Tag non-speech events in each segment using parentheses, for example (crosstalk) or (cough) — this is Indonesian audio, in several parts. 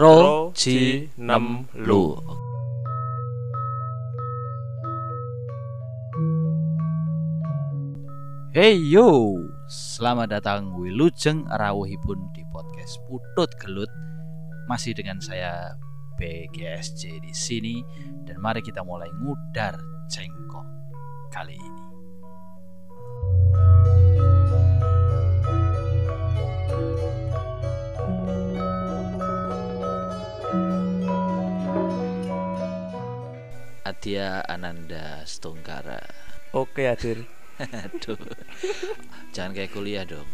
Ro Ji Nem Lu. Hey yo, selamat datang Wilujeng Rawuhipun di podcast Putut Gelut. Masih dengan saya BGSJ di sini dan mari kita mulai ngudar cengkok kali ini. Adia Ananda Stungkara. Oke Adil. Aduh. Jangan kayak kuliah dong.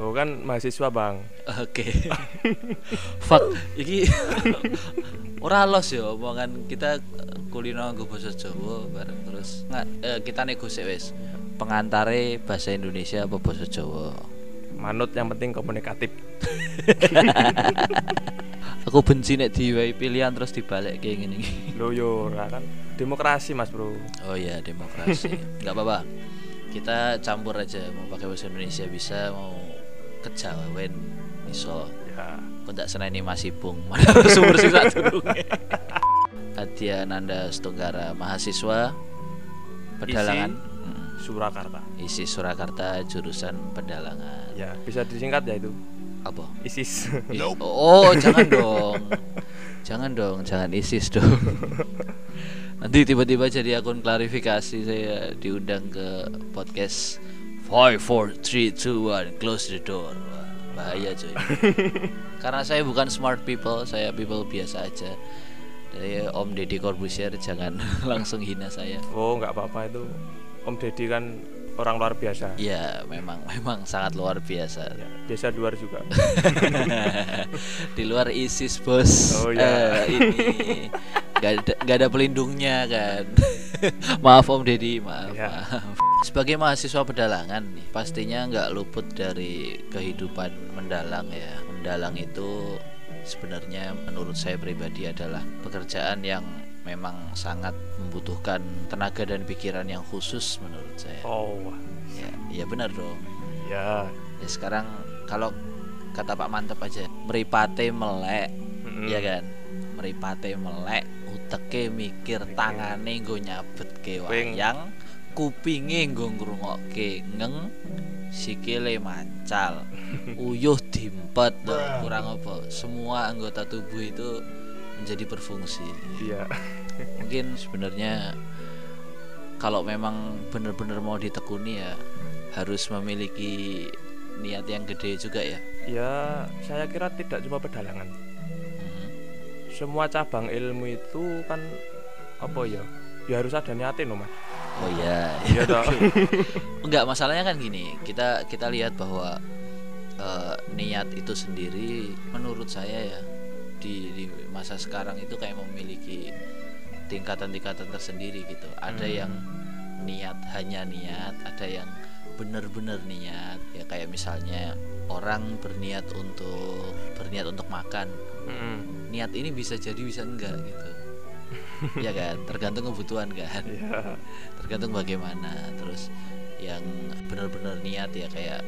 Oh kan mahasiswa bang. Oke. Fuck, iki ora los ya omongan kita kulino nggo basa Jawa bareng terus nggak eh, kita negosiasi wis. Pengantare bahasa Indonesia apa bahasa Jawa? Manut yang penting komunikatif. (laughs) Aku benci nek diwai pilihan terus dibalik kayak gini. Lo yo ora kan demokrasi mas bro. Oh iya demokrasi. Enggak apa-apa. Kita campur aja mau pakai bahasa Indonesia bisa mau kejawen iso. Ya. Kok ndak seneni Mas Ipung. (laughs) Mana sumber sing sak durunge. Adia Nanda Stunggara mahasiswa pedalangan Surakarta. isi Surakarta jurusan pedalangan. Ya bisa disingkat ya itu. Apa? ISIS. Oh, jangan dong. Jangan dong, jangan ISIS dong. (laughs) Nanti tiba-tiba jadi akun klarifikasi saya diundang ke podcast 5 4 3 2 1 close the door. Wah, bahaya cuy. (laughs) Karena saya bukan smart people, saya people biasa aja. Dari Om Deddy Corbusier jangan (laughs) langsung hina saya. oh nggak apa-apa itu. Om Deddy kan orang luar biasa. Ya, memang memang sangat luar biasa. Ya, biasa di luar juga. (laughs) di luar ISIS bos Oh, ya. Eh, ini gak ada, nggak ada pelindungnya kan. (laughs) Maaf om deddy maaf, Ya. maaf. Sebagai mahasiswa pedalangan nih pastinya nggak luput dari kehidupan mendalang ya. Mendalang itu sebenarnya menurut saya pribadi adalah pekerjaan yang memang sangat membutuhkan tenaga dan pikiran yang khusus menurut saya. Oh ya ya benar dong. Ya. ya sekarang kalau kata Pak Mantep aja meripate melek Mm-mm. ya kan? Meripate melek uteke mikir tangane nggo nyabetke wayang kupinge nggo ngrungokke ngeng sikile mancal. (laughs) Uyuh dimpet kurang apa. Semua anggota tubuh itu menjadi berfungsi. Iya. mungkin sebenarnya kalau memang benar-benar mau ditekuni ya harus memiliki niat yang gede juga ya. Ya saya kira tidak cuma pedalangan. Semua cabang ilmu itu kan apa ya? Ya harus ada niatin loh mas. oh iya Iya toh. (laughs) enggak masalahnya kan gini kita kita lihat bahwa eh, niat itu sendiri menurut saya ya di, di masa sekarang itu kayak memiliki tingkatan-tingkatan tersendiri gitu ada Hmm. yang niat hanya niat ada yang benar-benar niat ya kayak misalnya orang berniat untuk berniat untuk makan. Mm-mm. niat ini bisa jadi bisa enggak gitu. (laughs) Ya kan? Tergantung kebutuhan kan? Iya. tergantung bagaimana. Terus yang benar-benar niat ya kayak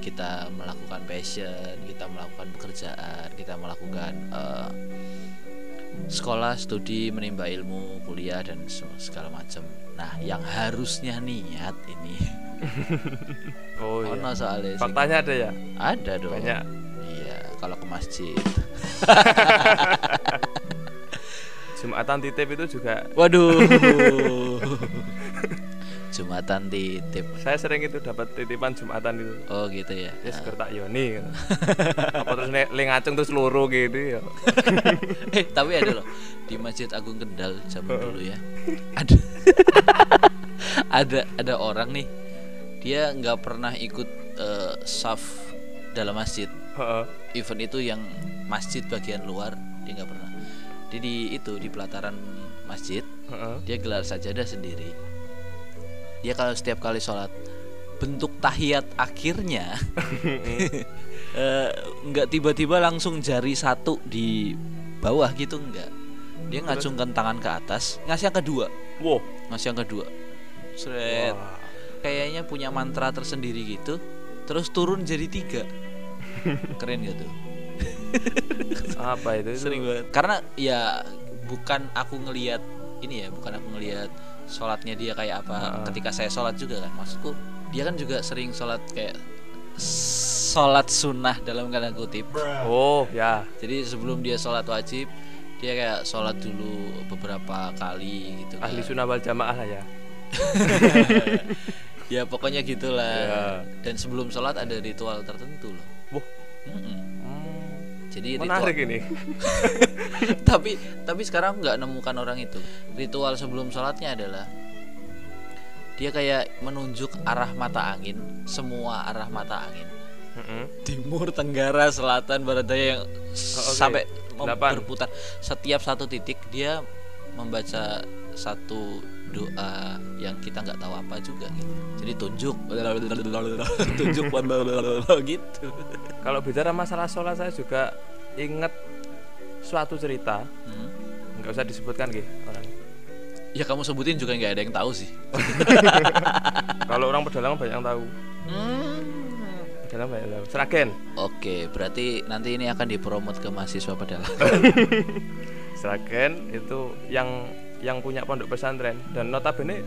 kita melakukan passion kita melakukan pekerjaan kita melakukan eh, sekolah studi menimba ilmu kuliah dan se- segala macam. Nah yang harusnya niat ini (laughs) Oh iya. ono soalnya Faktanya ada ya? ada dong Banyak. iya kalau ke masjid (laughs) Jumatan titip itu juga waduh (laughs) jumatan titip saya sering itu dapat titipan Jumatan itu. oh gitu ya Ya seger tak yoni. gitu. Apa terus nek le ngacung terus loro gitu ya. eh tapi ada loh di Masjid Agung Kendal zaman dulu ya ada ada ada orang nih dia nggak pernah ikut eh, saf dalam masjid Heeh. event itu yang masjid bagian luar dia nggak pernah dia di itu di pelataran masjid Heeh. dia gelar sajadah sendiri dia kalau setiap kali sholat bentuk tahiyat akhirnya (laughs) eh, nggak tiba-tiba langsung jari satu di bawah gitu enggak dia ngacungkan tangan ke atas ngasih yang kedua Wow. ngasih yang kedua. Kayaknya punya mantra tersendiri gitu terus turun jadi tiga. (laughs) Keren gitu. Apa itu, sering banget. Karena ya bukan aku ngelihat ini ya bukan aku ngelihat sholatnya dia kayak apa Heeh. ketika saya sholat juga kan. Maksudku dia kan juga sering sholat kayak sholat sunnah dalam kata kutip. Oh ya. Jadi sebelum dia sholat wajib dia kayak sholat dulu beberapa kali gitu kan. ahli sunnah wal jamaah lah ya (laughs) ya pokoknya gitulah. Ya. dan sebelum sholat ada ritual tertentu loh. Wah. Mm-mm. hmm, jadi menarik ritual ini. (laughs) Tapi tapi sekarang nggak nemukan orang itu. Ritual sebelum sholatnya adalah dia kayak menunjuk arah mata angin semua arah mata angin. Timur tenggara selatan barat daya yang Oh, oke. sampai berputar. Setiap satu titik dia membaca satu doa yang kita nggak tahu apa juga gitu. Jadi tunjuk. (laughs) Tunjuk (laughs) gitu. Kalau bicara masalah sholat saya juga ingat suatu cerita. Hmm. nggak usah disebutkan gitu orang. Ya kamu sebutin juga nggak ada yang tahu sih. (laughs) Kalau orang pedalangan banyak yang tahu. Yang tahu. Seragen Oke, berarti nanti ini akan dipromot ke mahasiswa pedalang. Seragen itu yang yang punya pondok pesantren dan notabene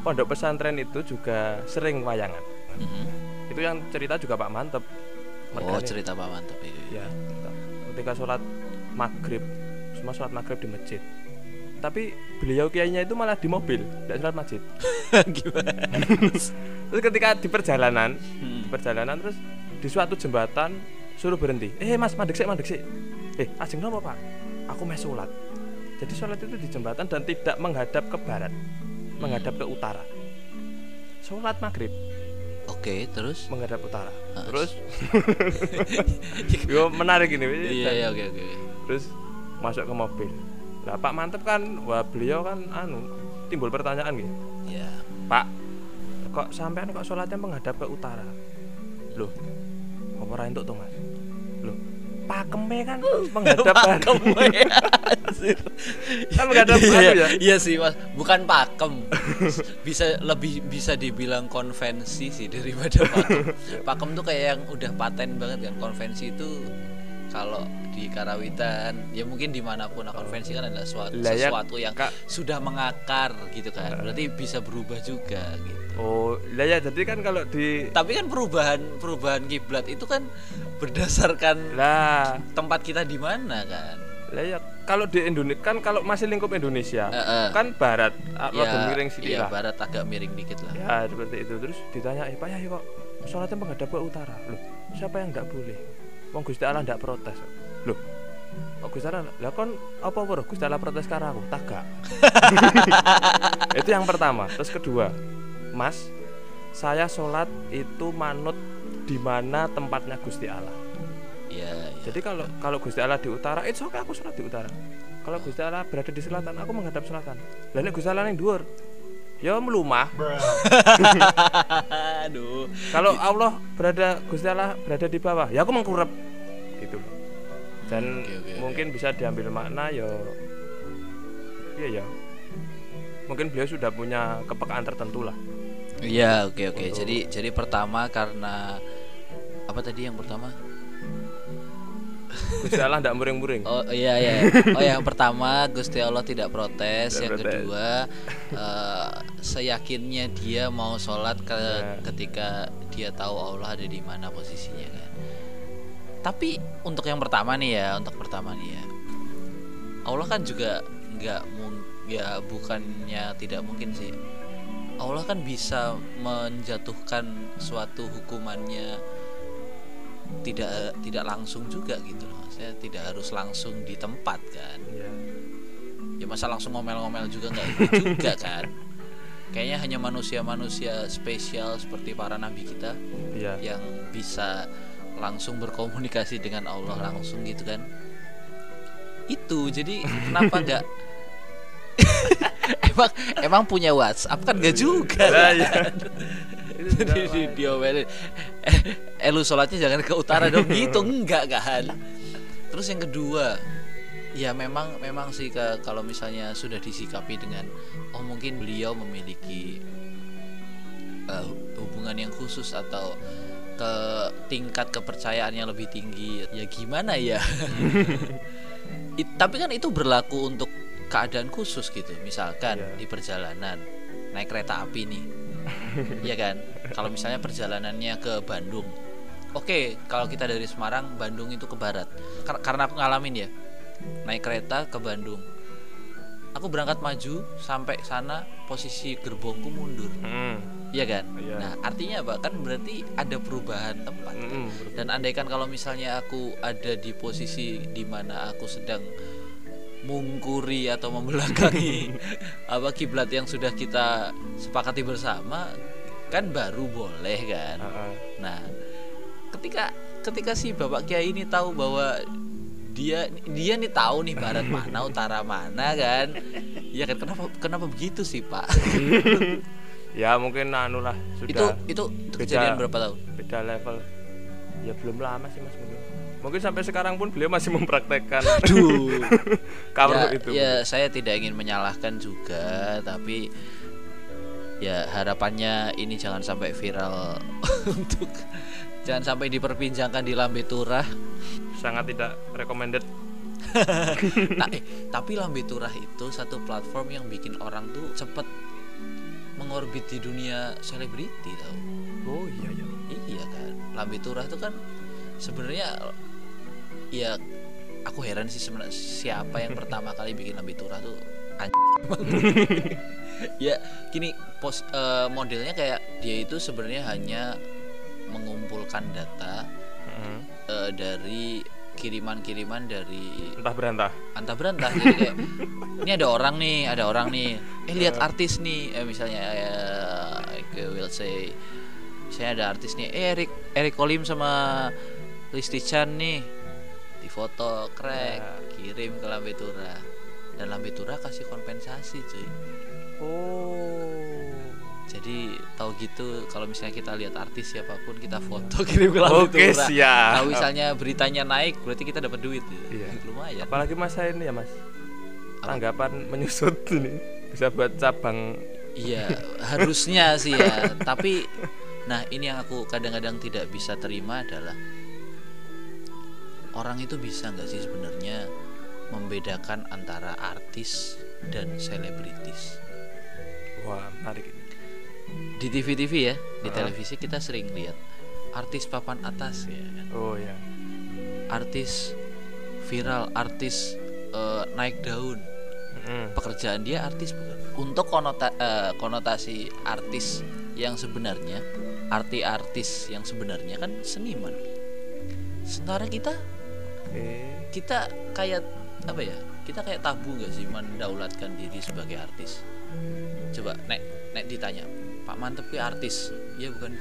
pondok pesantren itu juga sering wayangan Mhm. itu yang cerita juga Pak Mantep Oh, Mergane. cerita Pak Mantap itu. ya ketika sholat maghrib semua sholat maghrib di masjid tapi beliau kiainya itu malah di mobil tidak sholat masjid (laughs) Gimana? terus ketika di perjalanan Hmm. di perjalanan terus di suatu jembatan suruh berhenti eh mas mandek sih mandek sih eh asing nopo pak aku mau sholat jadi sholat itu di jembatan dan tidak menghadap ke barat menghadap ke utara. Sholat maghrib. Oke, terus? menghadap utara. Ah, terus? (laughs) yo menarik ini Iya, iya, oke, oke. terus masuk ke mobil. Lah Pak Mantep kan wah beliau kan anu timbul pertanyaan gitu. Ya. Pak kok sampean kok sholatnya menghadap ke utara? Loh apa ora entuk tuh mas pakeme kan menghadap barat (laughs) kan menghadap Iya, ya Iya sih, Mas. Bukan pakem. Bisa lebih bisa dibilang konvensi sih daripada pakem. Pakem tuh kayak yang udah paten banget kan. Konvensi itu kalau di Karawitan ya mungkin di mana pun nah, konvensi kan adalah suatu, Lah ya, sesuatu yang Kak. sudah mengakar gitu kan berarti bisa berubah juga gitu oh lah ya jadi kan kalau di tapi kan perubahan perubahan kiblat itu kan berdasarkan lah. tempat kita di mana kan? Lah ya kalau di Indonesia kan kalau masih lingkup Indonesia Eh, eh. kan barat ah, rada miring sedikit iya, lah. barat agak miring dikit lah. Ya seperti itu. Terus ditanya eh pak Yai kok sholatnya menghadap ke utara? Loh siapa yang tidak boleh? Wong Gusti Allah tidak protes. Loh Oh Gusti Allah lah kon apa bro Gusti Allah protes karena aku? Tagak. (laughs) Itu yang pertama. Terus kedua Mas saya sholat itu manut di mana tempatnya Gusti Allah iya iya. jadi kalau kalau Gusti Allah di utara itu oke aku sholat di utara kalau Gusti Allah berada di selatan aku menghadap selatan dan Gusti Allah yang dhuwur ya melumah (laughs) aduh Kalau Allah berada Gusti Allah berada di bawah, ya aku mengkurep gitu loh. Dan oke, oke. mungkin bisa diambil makna ya Iya ya. Mungkin beliau sudah punya kepekaan tertentu lah. iya oke oke Untuk- jadi jadi pertama karena apa tadi yang pertama (laughs) Gusti Allah tidak muring-muring. Oh iya iya. Oh yang pertama Gusti Allah tidak protes. Tidak yang protes. kedua eh, seyakinnya dia mau sholat ke Ya. ketika dia tahu Allah ada di mana posisinya kan. Tapi untuk yang pertama nih ya, untuk pertama nih ya. Allah kan juga nggak ya bukannya tidak mungkin sih. Allah kan bisa menjatuhkan suatu hukumannya tidak tidak langsung juga gitu loh. Saya tidak harus langsung di tempat kan. Iya. Ya masa langsung ngomel-ngomel juga nggak juga (laughs) kan. Kayaknya hanya manusia-manusia spesial seperti para nabi kita Iya. yang bisa langsung berkomunikasi dengan Allah langsung gitu kan. Itu jadi kenapa nggak (laughs) emang emang punya WhatsApp kan gak juga Lah, kan? Jadi di, diomelin. Eh, eh lu sholatnya jangan ke utara dong. Gitu enggak kan? Terus yang kedua ya memang memang sih ke, kalau misalnya sudah disikapi dengan oh mungkin beliau memiliki eh, hubungan yang khusus atau ke tingkat kepercayaan yang lebih tinggi ya gimana ya? (laughs) It- tapi kan itu berlaku untuk keadaan khusus gitu. Misalkan Iya. di perjalanan naik kereta api nih Iya kan kalau misalnya perjalanannya ke Bandung oke kalau kita dari Semarang Bandung itu ke barat Kar- karena aku ngalamin ya naik kereta ke Bandung aku berangkat maju sampai sana posisi gerbongku mundur Mm. Iya kan? Iya. Nah, artinya apa? Kan berarti ada perubahan tempat. kan? Mm-mm. Dan andaikan kalau misalnya aku ada di posisi di mana aku sedang mungkuri atau membelakangi (laughs) apa kiblat yang sudah kita sepakati bersama, kan baru boleh kan. Ah, ah. Nah, ketika ketika si Bapak Kiai ini tahu bahwa dia dia nih tahu nih barat mana, (laughs) utara mana kan. Iya kan? Kenapa kenapa begitu sih, Pak? (laughs) ya mungkin anu lah itu sudah itu itu beda. kejadian berapa tahun? beda level ya belum lama sih mas mungkin mungkin sampai sekarang pun beliau masih mempraktekkan Aduh. (laughs) kalau ya, itu ya saya tidak ingin menyalahkan juga, tapi ya harapannya ini jangan sampai viral (laughs) untuk jangan sampai diperbincangkan di Lambe Turah. sangat tidak recommended (laughs) Nah, eh, (laughs) tapi Lambe Turah itu satu platform yang bikin orang tuh cepet mengorbit di dunia selebriti tau. oh iya iya Iya kan, Lambe Turah itu kan sebenarnya ya aku heran sih sebenarnya siapa yang pertama kali bikin Lambe Turah tuh (laughs) ya gini pos eh, modelnya kayak dia itu sebenarnya hanya mengumpulkan data Mm. eh, dari kiriman-kiriman dari entah berantah. Antah berantah jadi kayak (laughs) ini ada orang nih ada orang nih. Eh lihat artis nih. Eh, misalnya I will say saya ada artis nih. Eh Erik Erik Kolim sama Listi Chan nih. Di foto krek Ya. kirim ke Lambe Tura dan Lambe Tura kasih kompensasi cuy. Oh. Jadi tahu gitu kalau misalnya kita lihat artis siapa pun kita foto (laughs) kirim ke Lambe Oke, Tura. Siap. kalau misalnya beritanya naik berarti kita dapat duit Iya. lumayan. Apalagi masa ini ya mas? Apa? tanggapan menyusut ini. Bisa buat cabang. Iya, harusnya sih ya. Tapi nah ini yang aku kadang-kadang tidak bisa terima adalah orang itu bisa nggak sih sebenarnya membedakan antara artis dan selebritis. wah menarik ini Di TV-TV ya, di televisi kita sering lihat artis papan atas ya kan. oh ya Artis viral, artis eh, naik daun. Mm. Pekerjaan dia artis bukan? Untuk konota, eh, konotasi artis yang sebenarnya, arti artis yang sebenarnya kan seniman. Sementara kita oke kita kayak apa ya? Kita kayak tabu gak sih mendaulatkan diri sebagai artis? Coba nek nek ditanya, Pak Mantep ke artis? Iya bukan?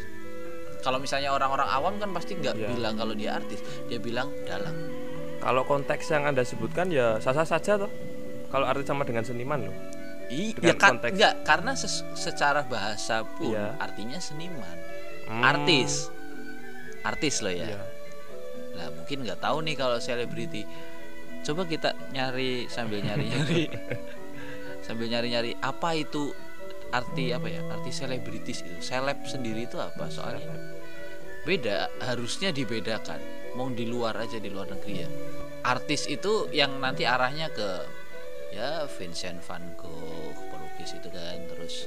Kalau misalnya orang-orang awam kan pasti nggak Iya. bilang kalau dia artis, dia bilang dalang. kalau konteks yang anda sebutkan ya sah-sah saja toh kalau artis sama dengan seniman loh Iya, kan, konteks. enggak, karena ses- secara bahasa pun Iya. artinya seniman, Hmm. artis, artis loh ya. Iya. Nah mungkin nggak tahu nih kalau selebriti. Coba kita nyari sambil nyari-nyari, (laughs) sambil nyari-nyari apa itu arti apa ya? Arti selebritis itu, seleb sendiri itu apa? Soalnya beda, harusnya dibedakan. Mau di luar aja di luar negeri ya. Artis itu yang nanti arahnya ke ya Vincent van Gogh, pelukis itu kan, terus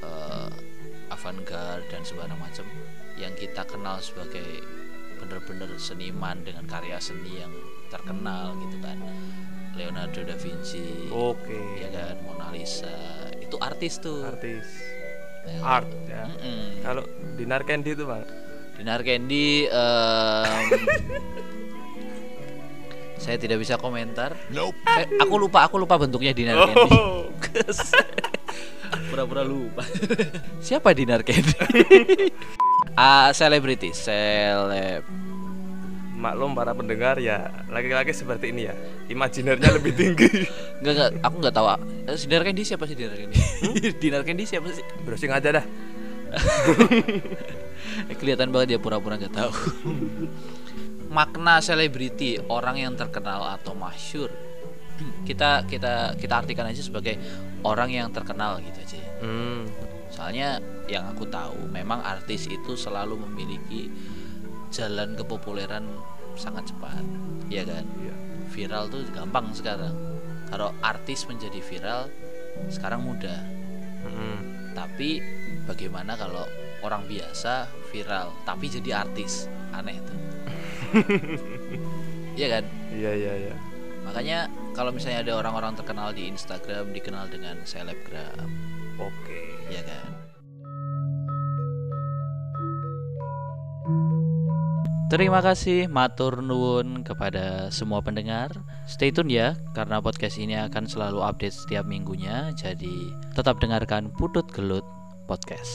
eh, avant-garde dan segala macam yang kita kenal sebagai bener-bener seniman dengan karya seni yang terkenal gitu kan. Leonardo da Vinci. Oke. Ya kan Mona Lisa. Itu artis tuh. Artis. Ya. art ya. Mm-mm. kalau dinar candy itu bang? Dinar Candy em, (laughs) saya tidak bisa komentar. Eh, aku lupa aku lupa bentuknya Dinar Candy oh (laughs) pura-pura lupa. (laughs) Siapa Dinar Candy ah selebriti seleb maklum para pendengar ya laki-laki seperti ini ya imajinernya lebih tinggi (laughs) Enggak enggak, aku enggak tahu. Eh, Dinar Candy siapa sih Dinar Candy? (laughs) Dinar Candy siapa sih? browsing aja dah (laughs) Eh, kelihatan banget dia pura-pura nggak tahu. Makna selebriti, orang yang terkenal atau masyur. Kita kita kita artikan aja sebagai orang yang terkenal gitu aja. ya. hmm. Soalnya yang aku tahu memang artis itu selalu memiliki jalan kepopuleran sangat cepat ya kan? Iya. Viral tuh gampang sekarang. Kalau artis menjadi viral sekarang mudah. Mm-mm. tapi bagaimana kalau orang biasa viral tapi jadi artis? Aneh tuh. (laughs) Iya kan? Iya iya iya makanya kalau misalnya ada orang-orang terkenal di Instagram dikenal dengan selebgram oke ya kan Terima kasih matur nuwun kepada semua pendengar. Stay tune ya karena podcast ini akan selalu update setiap minggunya. Jadi tetap dengarkan Putut Gelut Podcast.